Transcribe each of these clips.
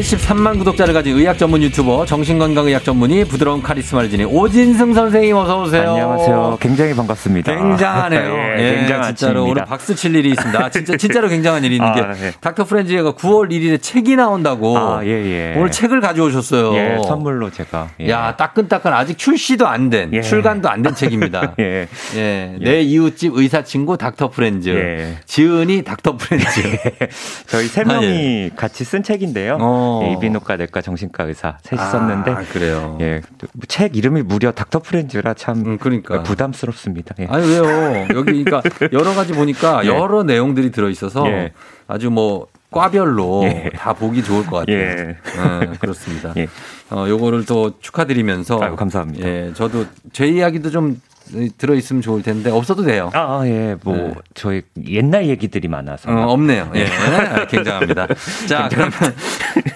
73만 구독자를 가진 의학 전문 유튜버 정신건강 의학 전문의 부드러운 카리스마를 지닌 오진승 선생님 어서 오세요. 안녕하세요. 굉장히 반갑습니다. 굉장하네요. 예, 예, 굉장한 진짜로 오늘 박수 칠 일이 있습니다. 아, 진짜 진짜로 굉장한 일이 있는 게 아, 예. 닥터 프렌즈가 9월 1일에 책이 나온다고 아, 예, 예. 오늘 책을 가져오셨어요. 예, 선물로 제가. 예. 야 따끈따끈 아직 출시도 안 된, 예. 출간도 안 된 책입니다. 예. 예. 내 이웃집 의사 친구 닥터 프렌즈. 지은이 닥터 프렌즈. 저희 세 명이 같이 쓴 책인데요. 어. 예, 이비인후과, 내과, 정신과 의사 셋이 아, 썼는데 그래요. 예, 책 이름이 무려 닥터 프렌즈라 참 음, 그러니까 부담스럽습니다. 예. 아니 왜요? 여기 그러니까 여러 가지 보니까 예. 여러 내용들이 들어 있어서 예. 아주 뭐 과별로 예. 다 보기 좋을 것 같아요. 예. 어, 그렇습니다. 예. 어, 요거를 또 축하드리면서. 아유, 감사합니다. 예, 저도 제 이야기도 좀 들어있으면 좋을 텐데 없어도 돼요. 아, 아 예. 뭐 네. 저희 옛날 얘기들이 많아서 어, 없네요. 예. 네. 굉장합니다. 자, 그러면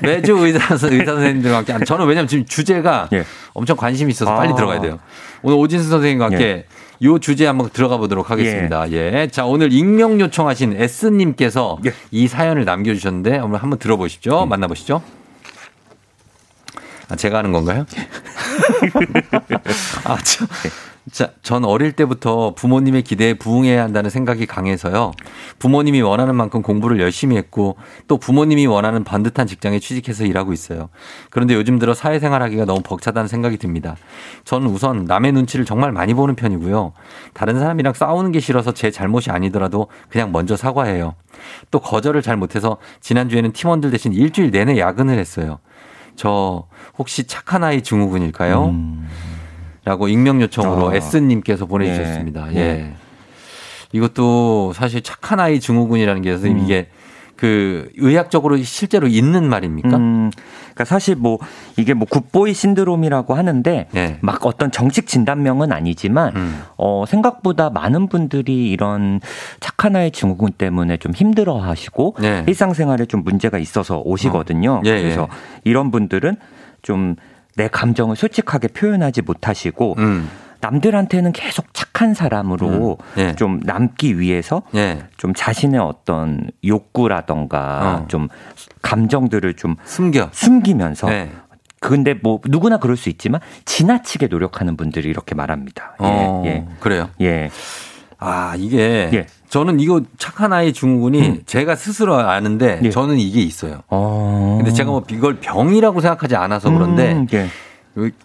매주 의사 의사 선생님들과 함께 저는 왜냐면 지금 주제가 예. 엄청 관심이 있어서 아. 빨리 들어가야 돼요. 오늘 오진수 선생님과 함께 예. 요 주제 한번 들어가 보도록 하겠습니다. 예. 예. 자, 오늘 익명 요청하신 S님께서 예. 이 사연을 남겨주셨는데 오늘 한번 들어보시죠. 음. 만나보시죠. 아, 제가 하는 건가요? 아, 저, 자, 전 어릴 때부터 부모님의 기대에 부응해야 한다는 생각이 강해서요. 부모님이 원하는 만큼 공부를 열심히 했고 또 부모님이 원하는 반듯한 직장에 취직해서 일하고 있어요. 그런데 요즘 들어 사회생활 하기가 너무 벅차다는 생각이 듭니다. 저는 우선 남의 눈치를 정말 많이 보는 편이고요. 다른 사람이랑 싸우는 게 싫어서 제 잘못이 아니더라도 그냥 먼저 사과해요. 또 거절을 잘 못해서 지난주에는 팀원들 대신 일주일 내내 야근을 했어요. 저 혹시 착한 아이 증후군일까요? 음. 라고 익명 요청으로 아. S님께서 보내주셨습니다. 예. 예. 이것도 사실 착한 아이 증후군이라는 게 선생님 음. 이게 그 의학적으로 실제로 있는 말입니까? 음, 그러니까 사실 뭐 이게 뭐 굿보이 신드롬이라고 하는데 네. 막 어떤 정식 진단명은 아니지만 음. 어 생각보다 많은 분들이 이런 착한 아이 증후군 때문에 좀 힘들어 하시고 네. 일상생활에 좀 문제가 있어서 오시거든요. 어. 예, 그래서 예. 이런 분들은 좀 내 감정을 솔직하게 표현하지 못하시고 음. 남들한테는 계속 착한 사람으로 음. 예. 좀 남기 위해서 예. 좀 자신의 어떤 욕구라던가 어. 좀 감정들을 좀 숨겨 숨기면서 예. 근데 뭐 누구나 그럴 수 있지만 지나치게 노력하는 분들이 이렇게 말합니다. 예, 어, 예. 그래요. 예. 아, 이게 예. 저는 이거 착한 아이 증후군이 음. 제가 스스로 아는데 예. 저는 이게 있어요. 어. 근데 제가 뭐 이걸 병이라고 생각하지 않아서 그런데 음, 예.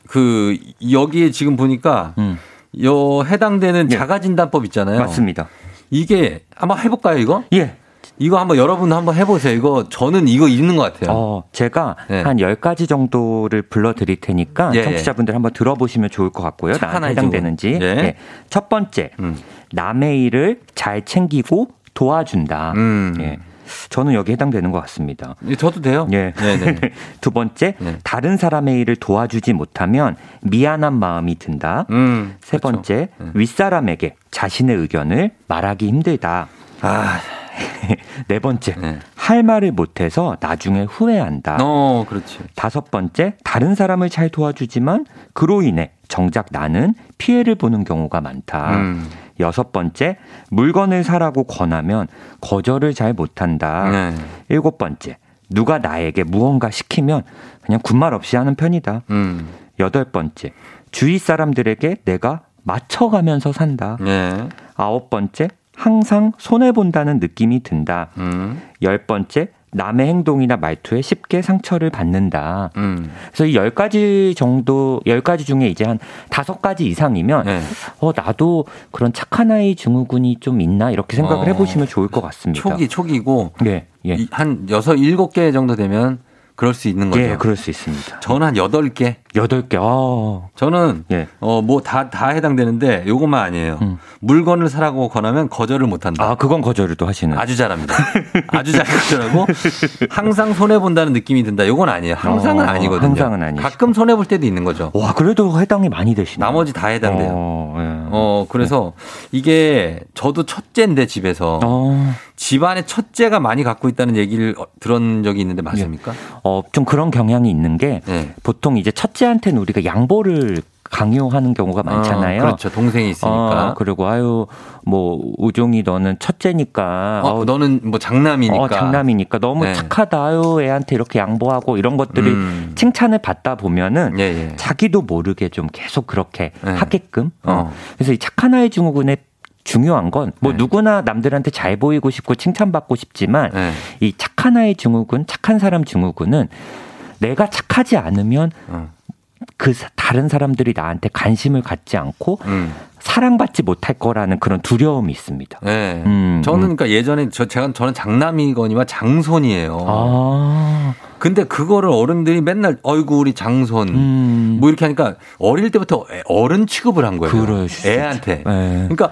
그 여기에 지금 보니까 음. 요 해당되는 예. 자가진단법 있잖아요. 맞습니다. 이게 한번 해볼까요, 이거? 예. 이거 한번 여러분 한번 해보세요. 이거 저는 이거 있는 것 같아요. 어, 제가 네. 한 10가지 정도를 불러드릴 테니까 예, 예. 청취자분들 한번 들어보시면 좋을 것 같고요. 나한테 해당되는지. 예. 네. 첫 번째, 음. 남의 일을 잘 챙기고 도와준다. 음. 예. 저는 여기 해당되는 것 같습니다. 예, 저도 돼요. 예. 두 번째, 네. 다른 사람의 일을 도와주지 못하면 미안한 마음이 든다. 음, 세 그렇죠. 번째, 네. 윗사람에게 자신의 의견을 말하기 힘들다. 아. 네 번째, 네. 할 말을 못해서 나중에 후회한다. 어, 그렇지. 다섯 번째, 다른 사람을 잘 도와주지만 그로 인해 정작 나는 피해를 보는 경우가 많다. 음. 여섯 번째, 물건을 사라고 권하면 거절을 잘 못한다. 네. 일곱 번째, 누가 나에게 무언가 시키면 그냥 군말 없이 하는 편이다. 음. 여덟 번째, 주위 사람들에게 내가 맞춰가면서 산다. 네. 아홉 번째, 항상 손해본다는 느낌이 든다. 음. 열 번째, 남의 행동이나 말투에 쉽게 상처를 받는다. 음. 그래서 이열 가지 정도, 열 가지 중에 이제 한 다섯 가지 이상이면, 네. 어, 나도 그런 착한 아이 증후군이 좀 있나? 이렇게 생각을 어. 해보시면 좋을 것 같습니다. 초기, 초기고, 네. 예. 한 여섯, 일곱 개 정도 되면 그럴 수 있는 거죠. 예, 그럴 수 있습니다. 저는 한 8개. 8개. 아. 저는 예. 어, 뭐 다 다 해당되는데 요것만 아니에요. 음. 물건을 사라고 권하면 거절을 못 한다. 아, 그건 거절을 또 하시는. 아주 잘합니다. 아주 잘하더라고. 항상 손해 본다는 느낌이 든다. 이건 아니에요. 항상은 어, 아니거든요. 항상은 아니. 가끔 손해 볼 때도 있는 거죠. 와, 그래도 해당이 많이 되시네. 나머지 다 해당돼요. 어, 예. 어 그래서 네. 이게 저도 첫째인데 집에서 어. 집안에 첫째가 많이 갖고 있다는 얘기를 들은 적이 있는데 맞습니까? 예. 어, 좀 그런 경향이 있는 게 네. 보통 이제 첫째 한테는 우리가 양보를 강요하는 경우가 아, 많잖아요. 어, 그렇죠. 동생이 있으니까. 어, 그리고 아유 뭐 우종이 너는 첫째니까. 어, 어 너는 뭐 장남이니까. 어, 장남이니까 너무 네. 착하다. 아유 애한테 이렇게 양보하고 이런 것들이 음. 칭찬을 받다 보면은 예, 예. 자기도 모르게 좀 계속 그렇게 네. 하게끔. 어. 어. 그래서 이 착한 아이 증후군의 중요한 건뭐 네. 누구나 남들한테 잘 보이고 싶고 칭찬받고 싶지만 네. 이 착한 아이 증후군, 착한 사람 증후군은 내가 착하지 않으면 어. 그 다른 사람들이 나한테 관심을 갖지 않고 음. 사랑받지 못할 거라는 그런 두려움이 있습니다. 네. 음, 저는 음. 그러니까 예전에 저 제가 저는 장남이거니와 장손이에요. 아. 근데 그거를 어른들이 맨날 어이구 우리 장손 음. 뭐 이렇게 하니까 어릴 때부터 어른 취급을 한 거예요. 애한테. 네. 그러니까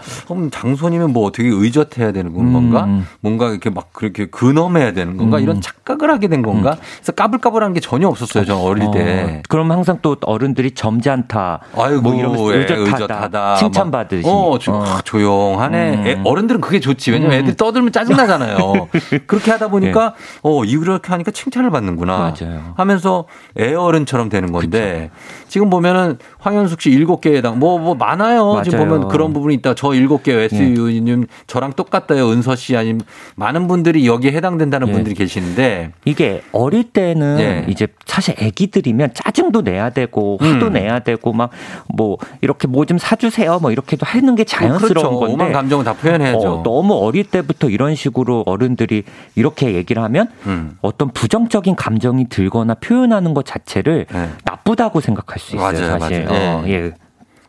장손이면 뭐 어떻게 의젓해야 되는 건가? 음. 뭔가 이렇게 막 그렇게 근엄해야 되는 건가? 음. 이런 착각을 하게 된 건가? 음. 그래서 까불까불한 게 전혀 없었어요. 저 어릴 때. 어. 그럼 항상 또 어른들이 점잖다. 아이고 뭐 이러면서 의젓하다. 의젓하다. 칭찬받으시. 어, 조, 어. 조용하네. 애, 음. 어른들은 그게 좋지. 왜냐면 애들 떠들면 짜증 나잖아요. 그렇게 하다 보니까 네. 어 이렇게 하니까 칭찬을 받는구나. 되는구나 맞아요. 하면서 애어른처럼 되는 건데 그쵸. 지금 보면은 황현숙 씨 일곱 개에 당 뭐, 뭐 많아요. 맞아요. 지금 보면 그런 부분이 있다. 저 일곱 개 SU님 예. 저랑 똑같다요. 은서 씨 아니면 많은 분들이 여기에 해당된다는 예. 분들이 계시는데 이게 어릴 때는 예. 이제 사실 애기들이면 짜증도 내야 되고 화도 음. 내야 되고 막 뭐 이렇게 뭐 좀 사주세요. 뭐 이렇게도 하는 게 자연스러운 어, 그렇죠. 건데 오만 감정을 다 표현해야죠. 어, 너무 어릴 때부터 이런 식으로 어른들이 이렇게 얘기를 하면 음. 어떤 부정적인 감정이 들거나 표현하는 것 자체를 네. 나쁘다고 생각할 수 있어요. 맞아요, 사실. 맞아요. 어, 예.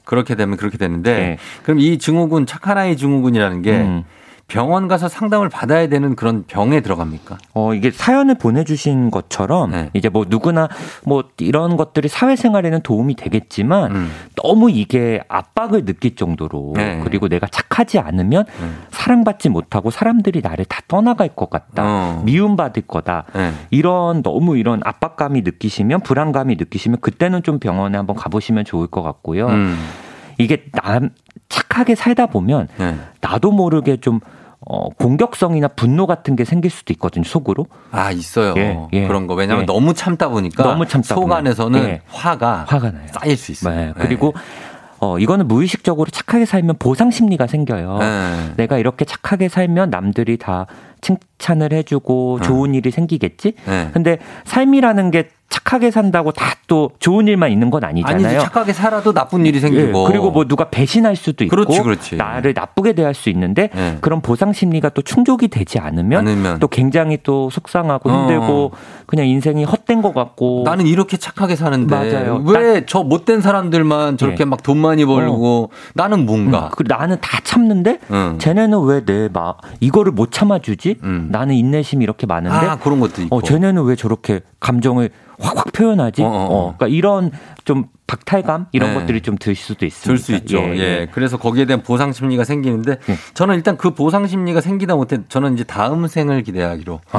그렇게 되면 그렇게 되는데 네. 그럼 이 증후군 착한 아이 증후군이라는 게 음. 병원 가서 상담을 받아야 되는 그런 병에 들어갑니까? 어, 이게 사연을 보내주신 것처럼 네. 이제 뭐 누구나 뭐 이런 것들이 사회생활에는 도움이 되겠지만 음. 너무 이게 압박을 느낄 정도로 네. 그리고 내가 착하지 않으면 네. 사랑받지 못하고 사람들이 나를 다 떠나갈 것 같다. 어. 미움받을 거다. 네. 이런 너무 이런 압박감이 느끼시면 불안감이 느끼시면 그때는 좀 병원에 한번 가보시면 좋을 것 같고요. 음. 이게 남 착하게 살다 보면 네. 나도 모르게 좀 어, 공격성이나 분노 같은 게 생길 수도 있거든요, 속으로. 아, 있어요. 예, 예. 그런 거. 왜냐하면 예. 너무 참다 보니까 너무 참다 속 안에서는 예. 화가, 화가 나요. 쌓일 수 있어요. 네. 그리고 어, 이거는 무의식적으로 착하게 살면 보상 심리가 생겨요. 네. 내가 이렇게 착하게 살면 남들이 다 칭 찬을 해주고 좋은 네. 일이 생기겠지? 네. 근데 삶이라는 게 착하게 산다고 다 또 좋은 일만 있는 건 아니잖아요. 아니지, 착하게 살아도 나쁜 일이 생기고. 예, 그리고 뭐 누가 배신할 수도 있고 그렇지, 그렇지. 나를 나쁘게 대할 수 있는데 예. 그런 보상 심리가 또 충족이 되지 않으면, 않으면. 또 굉장히 또 속상하고 어. 힘들고 그냥 인생이 헛된 것 같고 나는 이렇게 착하게 사는데 맞아요. 왜 저 못된 사람들만 저렇게 예. 막돈 많이 벌고 어. 나는 뭔가 음, 그 나는 다 참는데 음. 쟤네는 왜 내 막 이거를 못 참아주지? 음. 나는 인내심이 이렇게 많은데 아, 그런 것도 있고. 어, 쟤네는 왜 저렇게 감정을 확확 표현하지? 어, 어, 어. 어. 그러니까 이런 좀 박탈감 이런 네. 것들이 좀 들 수도 있습니다. 들 수 있죠. 예, 예. 예, 그래서 거기에 대한 보상 심리가 생기는데 예. 저는 일단 그 보상 심리가 생기다 못해 저는 이제 다음 생을 기대하기로.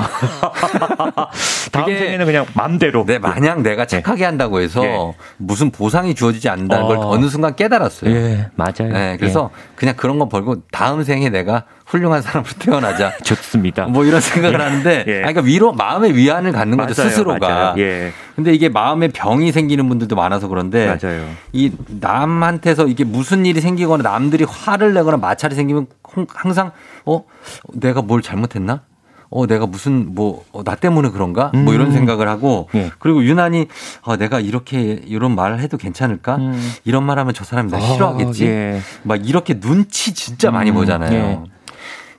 다음 생에는 그냥 맘대로. 네, 마냥 내가 예. 착하게 한다고 해서 예. 무슨 보상이 주어지지 않는다는 어. 걸 어느 순간 깨달았어요. 예, 맞아요. 네, 그래서 그냥 그런 거 벌고 다음 생에 내가 훌륭한 사람으로 태어나자. 좋습니다. 뭐 이런 생각을 하는데, 예. 아니, 그러니까 위로 마음의 위안을 갖는 맞아요, 거죠 스스로가. 맞아요. 예. 근데 이게 마음에 병이 생기는 분들도 많아서 그런데 맞아요. 이 남한테서 이게 무슨 일이 생기거나 남들이 화를 내거나 마찰이 생기면 항상 어 내가 뭘 잘못했나? 어, 내가 무슨, 뭐, 어, 나 때문에 그런가? 음. 뭐 이런 음. 생각을 하고, 예. 그리고 유난히, 어, 내가 이렇게, 이런 말을 해도 괜찮을까? 음. 이런 말 하면 저 사람이 나 어, 싫어하겠지? 어, 예. 막 이렇게 눈치 진짜 많이 음. 보잖아요. 예.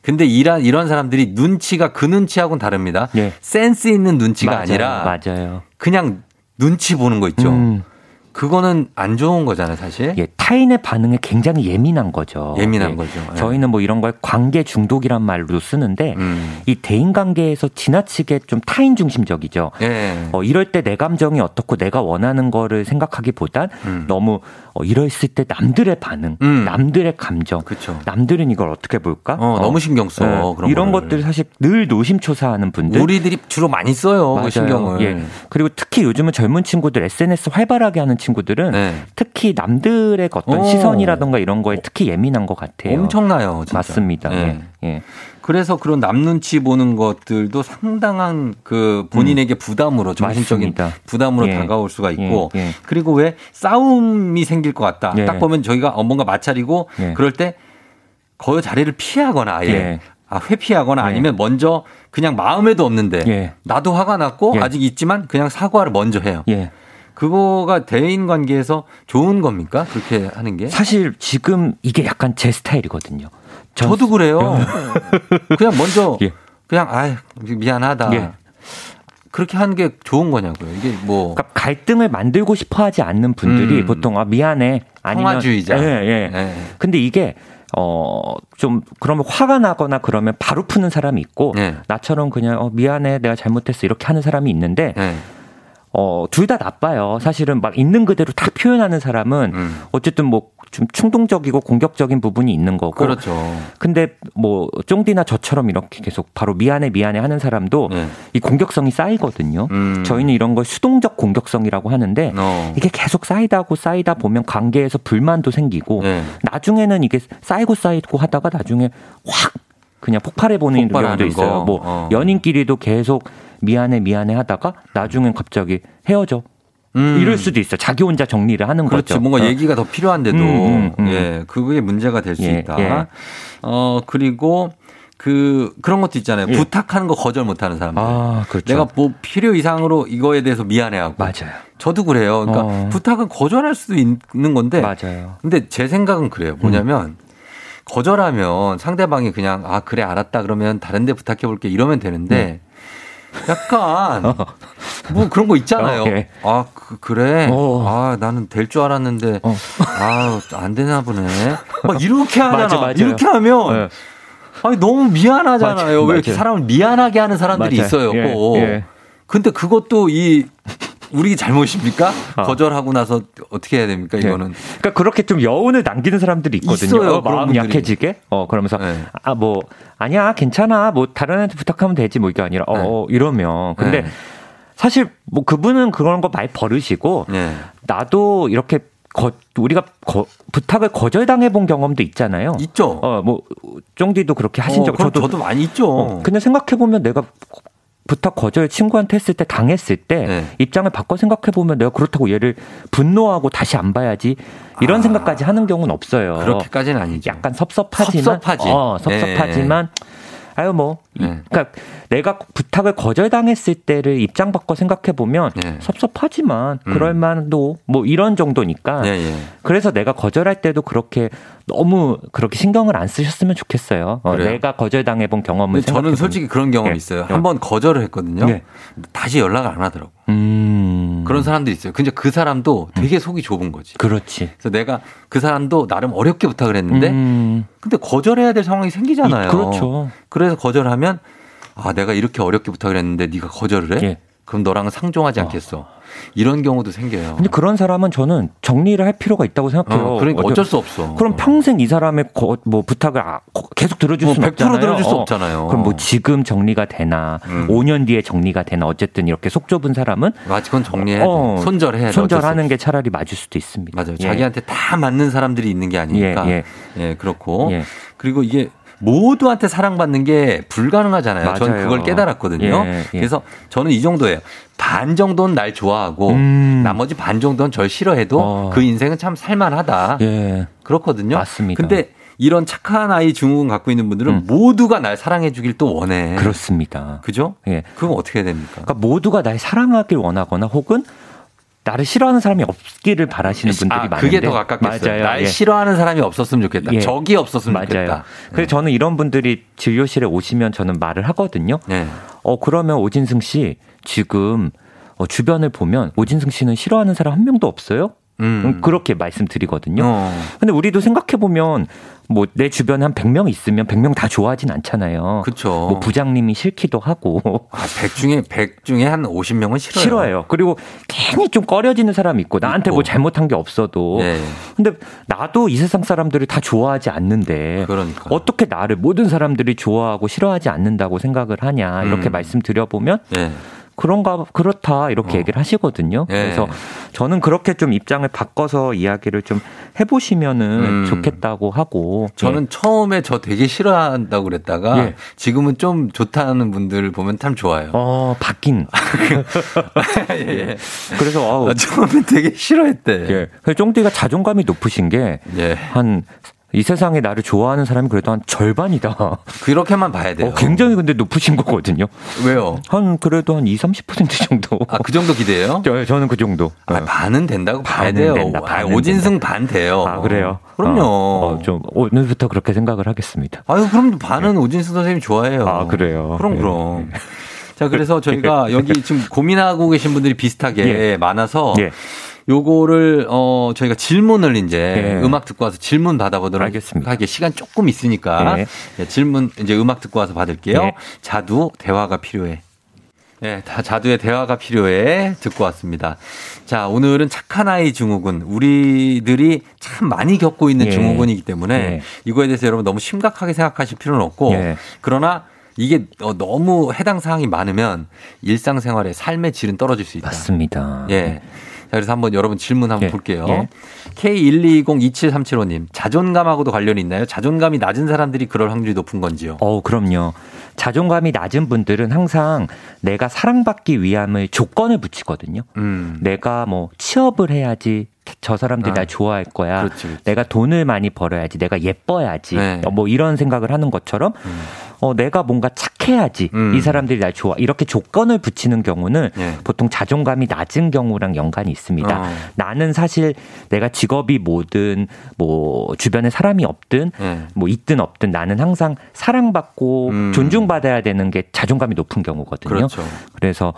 근데 이런 이런 사람들이 눈치가 그 눈치하고는 다릅니다. 예. 센스 있는 눈치가 맞아요. 아니라 맞아요. 그냥 눈치 보는 거 있죠. 음. 그거는 안 좋은 거잖아요, 사실. 예, 타인의 반응에 굉장히 예민한 거죠. 예민한 예, 거죠. 예. 저희는 뭐 이런 걸 관계 중독이란 말로 쓰는데 음. 이 대인 관계에서 지나치게 좀 타인 중심적이죠. 예. 어, 이럴 때 내 감정이 어떻고 내가 원하는 거를 생각하기보단 음. 너무 어, 이랬을 때 남들의 반응, 음. 남들의 감정, 그쵸. 남들은 이걸 어떻게 볼까? 어, 어. 너무 신경 써. 네. 그런 이런 거를. 것들 사실 늘 노심초사하는 분들. 우리들이 주로 많이 써요. 그 신경을. 예. 그리고 특히 요즘은 젊은 친구들 SNS 활발하게 하는 친구들은 네. 특히 남들의 어떤 오. 시선이라던가 이런 거에 특히 예민한 것 같아요. 엄청나요. 진짜. 맞습니다. 네. 예. 예. 그래서 그런 남 눈치 보는 것들도 상당한 그 본인에게 음. 부담으로 정신적인 맞습니다. 부담으로 예. 다가올 수가 있고 예. 예. 그리고 왜 싸움이 생길 것 같다. 예. 딱 보면 저희가 뭔가 마찰이고 예. 그럴 때 거의 자리를 피하거나 아예 예. 아, 회피하거나 아니면 먼저 그냥 마음에도 없는데 나도 화가 났고 아직 있지만 그냥 사과를 먼저 해요. 그거가 대인 관계에서 좋은 겁니까? 그렇게 하는 게? 사실 지금 이게 약간 제 스타일이거든요. 저도 그래요. 그냥 먼저 예. 그냥 아 미안하다. 예. 그렇게 하는 게 좋은 거냐고요. 이게 뭐 그러니까 갈등을 만들고 싶어 하지 않는 분들이 음. 보통 아 미안해 아니면 평화주의자. 예, 예. 예. 근데 이게 어, 좀, 그러면 화가 나거나 그러면 바로 푸는 사람이 있고, 네. 나처럼 그냥, 어, 미안해, 내가 잘못했어, 이렇게 하는 사람이 있는데, 네. 어, 둘 다 나빠요. 사실은 막 있는 그대로 다 표현하는 사람은 음. 어쨌든 뭐 좀 충동적이고 공격적인 부분이 있는 거고. 그렇죠. 근데 뭐 쫑디나 저처럼 이렇게 계속 바로 미안해 미안해 하는 사람도 네. 이 공격성이 쌓이거든요. 음. 저희는 이런 걸 수동적 공격성이라고 하는데 어. 이게 계속 쌓이다고 쌓이다 보면 관계에서 불만도 생기고 네. 나중에는 이게 쌓이고 쌓이고 하다가 나중에 확 그냥 폭발해 보는 경우도 있어요. 거. 뭐 어. 연인끼리도 계속 미안해 미안해 하다가 나중엔 갑자기 헤어져. 음. 이럴 수도 있어. 자기 혼자 정리를 하는 그렇지. 거죠. 뭔가 어. 얘기가 더 필요한데도 음, 음, 음. 예, 그게 문제가 될수 예, 있다. 예. 어 그리고 그 그런 것도 있잖아요. 예. 부탁하는 거 거절 못하는 사람들. 아, 그렇죠. 내가 뭐 필요 이상으로 이거에 대해서 미안해하고. 맞아요. 저도 그래요. 그러니까 어. 부탁은 거절할 수도 있는 건데. 맞아요. 근데 제 생각은 그래요. 뭐냐면 거절하면 상대방이 그냥 아 그래 알았다 그러면 다른 데 부탁해 볼게 이러면 되는데. 약간 어. 뭐 그런 거 있잖아요. 어, 예. 아 그, 래 어. 아 나는 될 줄 알았는데 어. 아안 되나 보네. 막 이렇게 하잖아. 맞아, 맞아. 이렇게 하면 네. 아니 너무 미안하잖아요. 맞아, 왜 이렇게 사람을 미안하게 하는 사람들이 있어요. 예, 예. 근데 그것도 이 우리 잘못입니까? 어. 거절하고 나서 어떻게 해야 됩니까? 네. 이거는. 그러니까 그렇게 좀 여운을 남기는 사람들이 있거든요. 있어요, 어, 마음 약해지게. 어 그러면서 네. 아뭐 아니야 괜찮아 뭐 다른 애한테 부탁하면 되지 뭐 이게 아니라 어, 네. 어 이러면 근데 네. 사실 뭐 그분은 그런 거 많이 버르시고 네. 나도 이렇게 거, 우리가 거, 부탁을 거절당해 본 경험도 있잖아요. 있죠. 어, 뭐, 쫑디도 그렇게 하신 어, 적, 저도, 저도 많이 있죠. 어, 그냥 생각해 보면 내가 부탁 거절 친구한테 했을 때 당했을 때 네. 입장을 바꿔 생각해 보면 내가 그렇다고 얘를 분노하고 다시 안 봐야지 이런 아, 생각까지 하는 경우는 없어요. 그렇게까지는 아니죠. 약간 섭섭하지만 섭섭하지. 어, 섭섭하지만 네. 아유 뭐 네. 그러니까 내가 부탁을 거절당했을 때를 입장 바꿔 생각해 보면 네. 섭섭하지만 음. 그럴 만도 뭐 이런 정도니까 네, 예. 그래서 내가 거절할 때도 그렇게 너무 그렇게 신경을 안 쓰셨으면 좋겠어요. 어, 내가 거절당해 본 경험을 저는 솔직히 그런 경험이 예. 있어요. 한번 거절을 했거든요. 예. 다시 연락을 안 하더라고. 음. 그런 사람들이 있어요. 근데 그 사람도 되게 음. 속이 좁은 거지. 그렇지. 그래서 내가 그 사람도 나름 어렵게 부탁을 했는데 음. 근데 거절해야 될 상황이 생기잖아요. 그렇죠. 그래서 거절하면 아 내가 이렇게 어렵게 부탁을 했는데 네가 거절을 해? 예. 그럼 너랑은 상종하지 어. 않겠어. 이런 경우도 생겨요. 근데 그런 사람은 저는 정리를 할 필요가 있다고 생각해요. 어, 그러니까 어쩔 수 없어. 그럼 평생 이 사람의 거, 뭐 부탁을 아, 계속 들어줄 뭐수 없잖아요. 들어줄 수 어. 없잖아요. 그럼 뭐 지금 정리가 되나, 음. 5년 뒤에 정리가 되나, 어쨌든 이렇게 속 좁은 사람은 그건 정리해 어, 손절해야 손절하는 게 차라리 맞을 수도 있습니다. 맞아요. 예. 자기한테 다 맞는 사람들이 있는 게 아니니까. 예, 예. 예 그렇고 예. 그리고 이게 모두한테 사랑받는 게 불가능하잖아요. 맞아요. 저는 그걸 깨달았거든요. 예, 예. 그래서 저는 이 정도예요. 반 정도는 날 좋아하고 음. 나머지 반 정도는 절 싫어해도 어. 그 인생은 참 살만하다. 예. 그렇거든요. 맞습니다. 근데 이런 착한 아이 증후군 갖고 있는 분들은 음. 모두가 날 사랑해 주길 또 원해. 그렇습니다. 그죠? 예. 그럼 어떻게 해야 됩니까? 그러니까 모두가 날 사랑하길 원하거나 혹은 나를 싫어하는 사람이 없기를 바라시는 아, 분들이 아, 많은데 그게 더 가깝겠어요. 맞아요. 날 예. 싫어하는 사람이 없었으면 좋겠다. 예. 적이 없었으면 맞아요. 좋겠다. 그래서 네. 저는 이런 분들이 진료실에 오시면 저는 말을 하거든요. 네. 어 그러면 오진승 씨 지금 어, 주변을 보면 오진승 씨는 싫어하는 사람 한 명도 없어요? 음. 그렇게 말씀드리거든요. 어. 근데 우리도 생각해 보면 뭐 내 주변에 한 100명 있으면 100명 다 좋아하진 않잖아요. 그렇죠. 뭐 부장님이 싫기도 하고. 아, 100 중에 100 중에 한 50명은 싫어요. 싫어요. 그리고 괜히 좀 꺼려지는 사람이 있고 나한테 뭐 있고. 뭐 잘못한 게 없어도. 네. 근데 나도 이 세상 사람들을 다 좋아하지 않는데 그러니까. 어떻게 나를 모든 사람들이 좋아하고 싫어하지 않는다고 생각을 하냐 이렇게 음. 말씀드려 보면 네. 그런가 그렇다 이렇게 어. 얘기를 하시거든요. 예. 그래서 저는 그렇게 좀 입장을 바꿔서 이야기를 좀 해보시면은 음. 좋겠다고 하고 저는 예. 처음에 저 되게 싫어한다고 그랬다가 예. 지금은 좀 좋다는 분들 보면 참 좋아요. 어 바뀐. 예. 그래서 어우, 처음에 되게 싫어했대. 예. 쫑디가 자존감이 높으신 게한 예. 이 세상에 나를 좋아하는 사람이 그래도 한 절반이다. 그렇게만 봐야 돼요. 어, 굉장히 근데 높으신 거거든요. 왜요? 한 그래도 한 2, 30% 정도. 아, 그 정도 기대요? 저, 저는 그 정도. 아, 반은 된다고 봐야 돼요. 된다, 아, 오진승 된다. 반 돼요. 아, 그래요? 그럼요. 어, 어, 좀 오늘부터 그렇게 생각을 하겠습니다. 아유, 그럼 반은 네. 오진승 선생님 좋아해요. 아, 그래요? 그럼, 네. 그럼. 네. 자, 그래서 저희가 여기 지금 고민하고 계신 분들이 비슷하게 예. 많아서 예. 요거를 어 저희가 질문을 이제 네. 음악 듣고 와서 질문 받아보도록 알겠습니다. 하게 시간 조금 있으니까 네. 네, 질문 이제 음악 듣고 와서 받을게요. 네. 자두 대화가 필요해. 네, 다 자두의 대화가 필요해 듣고 왔습니다. 자, 오늘은 착한 아이 증후군. 우리들이 참 많이 겪고 있는 예. 증후군이기 때문에 예. 이거에 대해서 여러분 너무 심각하게 생각하실 필요는 없고 예. 그러나 이게 어, 너무 해당 사항이 많으면 일상생활에 삶의 질은 떨어질 수 있다. 맞습니다. 예. 자, 그래서 한번 여러분 질문 한번 예. 볼게요. 예. K12202737호님, 자존감하고도 관련이 있나요? 자존감이 낮은 사람들이 그럴 확률이 높은 건지요? 어, 그럼요. 자존감이 낮은 분들은 항상 내가 사랑받기 위함을 조건을 붙이거든요. 음. 내가 뭐 취업을 해야지 저 사람들이 아. 날 좋아할 거야. 그렇지, 그렇지. 내가 돈을 많이 벌어야지. 내가 예뻐야지. 네. 뭐 이런 생각을 하는 것처럼 음. 어, 내가 뭔가 착해야지 음. 이 사람들이 날 좋아 이렇게 조건을 붙이는 경우는 예. 보통 자존감이 낮은 경우랑 연관이 있습니다. 어. 나는 사실 내가 직업이 뭐든 뭐 주변에 사람이 없든 예. 뭐 있든 없든 나는 항상 사랑받고 음. 존중받아야 되는 게 자존감이 높은 경우거든요. 그렇죠. 그래서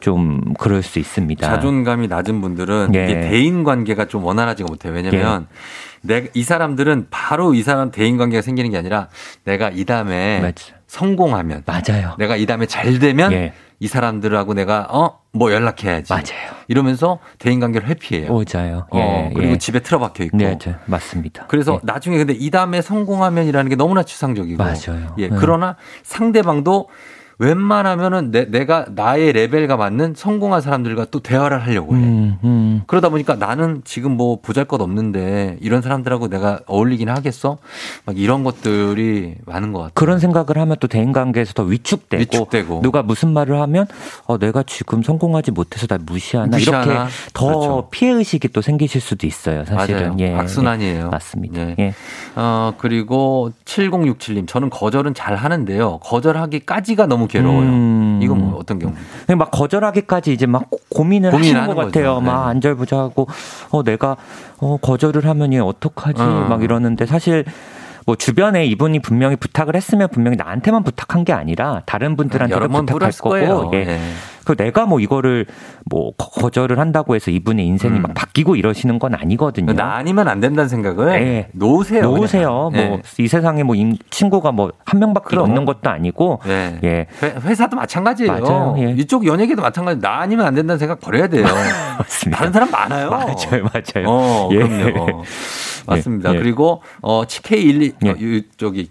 좀 그럴 수 있습니다. 자존감이 낮은 분들은 예. 대인 관계가 좀 원활하지가 못해요. 왜냐면 예. 내가 이 사람들은 바로 이 사람 대인 관계가 생기는 게 아니라 내가 이 다음에. 성공하면 맞아요. 내가 이 다음에 잘 되면 예. 이 사람들하고 내가 어 뭐 연락해야지. 맞아요. 이러면서 대인 관계를 회피해요. 맞아요. 어, 예, 그리고 예. 집에 틀어박혀 있고. 네, 네 맞습니다. 그래서 예. 나중에 근데 이 다음에 성공하면이라는 게 너무나 추상적이고. 맞아요. 예. 네. 그러나 상대방도 웬만하면은 내, 내가 나의 레벨과 맞는 성공한 사람들과 또 대화를 하려고 해. 음, 음. 그러다 보니까 나는 지금 뭐 보잘것 없는데 이런 사람들하고 내가 어울리긴 하겠어? 막 이런 것들이 많은 것 같아요. 그런 생각을 하면 또 대인 관계에서 더 위축되고, 위축되고. 누가 무슨 말을 하면 어, 내가 지금 성공하지 못해서 날 무시하나, 무시하나? 이렇게 더 그렇죠. 피해 의식이 또 생기실 수도 있어요. 사실은. 맞아요. 예. 악순환이에요. 예. 맞습니다. 예. 예. 어 그리고 7067님 저는 거절은 잘 하는데요. 거절하기까지가 너무 괴로워요. 음. 이건 뭐 어떤 경우? 막 거절하기까지 이제 막 고민을 하시는 것 같아요. 막 네. 안절부절하고 어 내가 어 거절을 하면 얘 어떡하지? 어. 막 이러는데 사실 뭐 주변에 이분이 분명히 부탁을 했으면 분명히 나한테만 부탁한 게 아니라 다른 분들한테도 부탁할 거고. 예. 네. 그 내가 뭐 이거를 뭐 거절을 한다고 해서 이분의 인생이 음. 막 바뀌고 이러시는 건 아니거든요. 나 아니면 안 된다는 생각을 네. 놓으세요. 놓으세요. 네. 뭐이 예. 세상에 뭐 친구가 뭐 한 명밖에 그럼. 없는 것도 아니고 네. 예. 회사도 마찬가지예요. 맞아요. 예. 이쪽 연예계도 마찬가지. 나 아니면 안 된다는 생각 버려야 돼요. 맞습니다. 다른 사람 많아요. 맞아요, 맞아요. 어, 예. 그럼요. 맞습니다. 예. 그리고 어 치케12 예. 어, 저기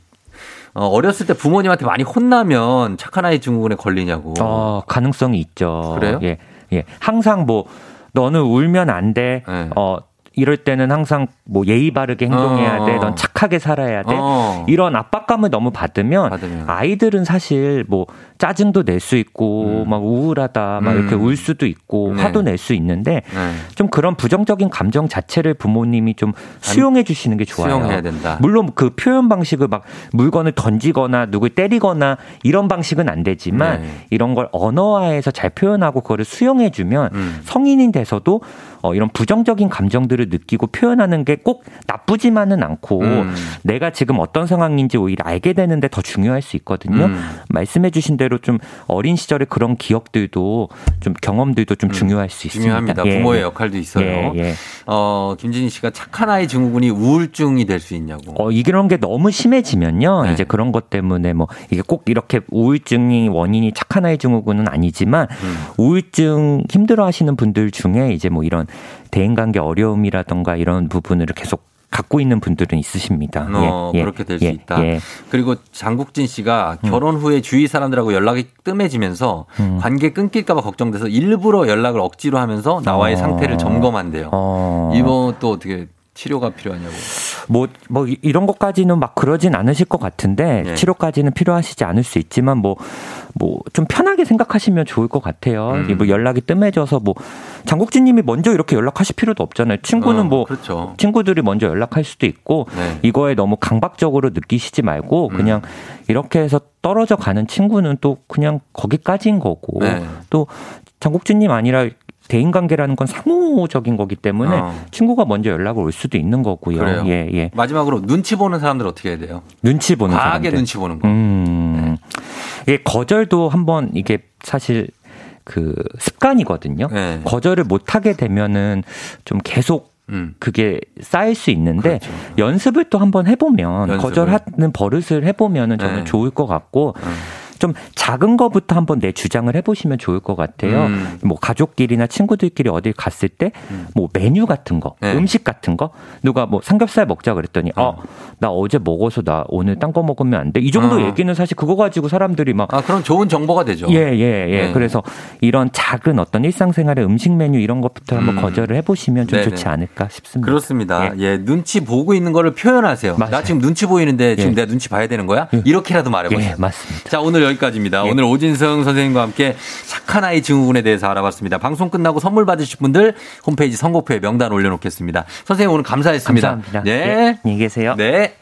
어, 어렸을 때 부모님한테 많이 혼나면 착한 아이 증후군에 걸리냐고. 어, 가능성이 있죠. 그래요? 예. 예. 항상 뭐 너는 울면 안 돼. 네. 어, 이럴 때는 항상 뭐 예의 바르게 행동해야 어. 돼, 넌 착하게 살아야 돼. 어. 이런 압박감을 너무 받으면, 받으면, 아이들은 사실 뭐 짜증도 낼 수 있고 음. 막 우울하다 막 음. 이렇게 울 수도 있고 네. 화도 낼 수 있는데 네. 좀 그런 부정적인 감정 자체를 부모님이 좀 수용해 주시는 게 좋아요. 수용해야 된다. 물론 그 표현 방식을 막 물건을 던지거나 누굴 때리거나 이런 방식은 안 되지만 네. 이런 걸 언어화해서 잘 표현하고 그거를 수용해 주면 음. 성인이 돼서도 어, 이런 부정적인 감정들을 느끼고 표현하는 게 꼭 나쁘지만은 않고 음. 내가 지금 어떤 상황인지 오히려 알게 되는데 더 중요할 수 있거든요. 음. 말씀해 주신 대로 좀 어린 시절의 그런 기억들도 좀 경험들도 좀 음, 중요할 수 있습니다. 중요합니다. 예. 부모의 역할도 있어요. 예, 예. 어, 김진희 씨가 착한 아이 증후군이 우울증이 될 수 있냐고. 어, 이런 게 너무 심해지면요. 네. 이제 그런 것 때문에 뭐 이게 꼭 이렇게 우울증이 원인이 착한 아이 증후군은 아니지만 음. 우울증 힘들어 하시는 분들 중에 이제 뭐 이런 대인관계 어려움이라던가 이런 부분을 계속 갖고 있는 분들은 있으십니다. 어, 예, 예 그렇게 될수 예, 있다. 예. 그리고 장국진 씨가 음. 결혼 후에 주위 사람들하고 연락이 뜸해지면서 음. 관계 끊길까봐 걱정돼서 일부러 연락을 억지로 하면서 나와의 어. 상태를 점검한대요. 어. 이거 또 어떻게 치료가 필요하냐고. 뭐, 뭐, 이런 것까지는 막 그러진 않으실 것 같은데, 네. 치료까지는 필요하시지 않을 수 있지만, 뭐, 뭐, 좀 편하게 생각하시면 좋을 것 같아요. 음. 뭐 연락이 뜸해져서 뭐, 장국진 님이 먼저 이렇게 연락하실 필요도 없잖아요. 친구는 어, 뭐, 그렇죠. 친구들이 먼저 연락할 수도 있고, 네. 이거에 너무 강박적으로 느끼시지 말고, 음. 그냥 이렇게 해서 떨어져 가는 친구는 또 그냥 거기까지인 거고, 네. 또 장국진님 아니라 대인관계라는 건 상호적인 거기 때문에 어. 친구가 먼저 연락을 올 수도 있는 거고요. 그래요. 예, 예. 마지막으로 눈치 보는 사람들 어떻게 해야 돼요? 눈치 보는 과하게 사람들. 눈치 보는 거. 음. 네. 예, 거절도 한번 이게 사실 그 습관이거든요. 네. 거절을 못 하게 되면은 좀 계속 음. 그게 쌓일 수 있는데 그렇죠. 연습을 또 한번 해보면 연습을. 거절하는 버릇을 해보면은 저는 네. 좋을 것 같고 음. 좀 작은 거부터 한번 내 주장을 해보시면 좋을 것 같아요. 음. 뭐 가족끼리나 친구들끼리 어딜 갔을 때뭐 음. 메뉴 같은 거, 네. 음식 같은 거 누가 뭐 삼겹살 먹자 그랬더니 어, 나 어 제 먹어서 나 오늘 딴 거 먹으면 안 돼. 이 정도 어. 얘기는 사실 그거 가지고 사람들이 막 아, 그럼 좋은 정보가 되죠. 예, 예, 예. 네. 그래서 이런 작은 어떤 일상생활의 음식 메뉴 이런 것부터 한번 음. 거절을 해보시면 좀 네네. 좋지 않을까 싶습니다. 그렇습니다. 예. 예. 눈치 보고 있는 거를 표현하세요. 맞아요. 나 지금 눈치 보이는데 지금 예. 내가 눈치 봐야 되는 거야? 예. 이렇게라도 말해보세요. 예, 맞습니다. 자, 오늘 여기까지입니다. 예. 오늘 오진성 선생님과 함께 착한 아이 증후군에 대해서 알아봤습니다. 방송 끝나고 선물 받으실 분들 홈페이지 선곡표에 명단 올려놓겠습니다. 선생님 오늘 감사했습니다. 감사합니다. 네. 네. 안녕히 계세요. 네.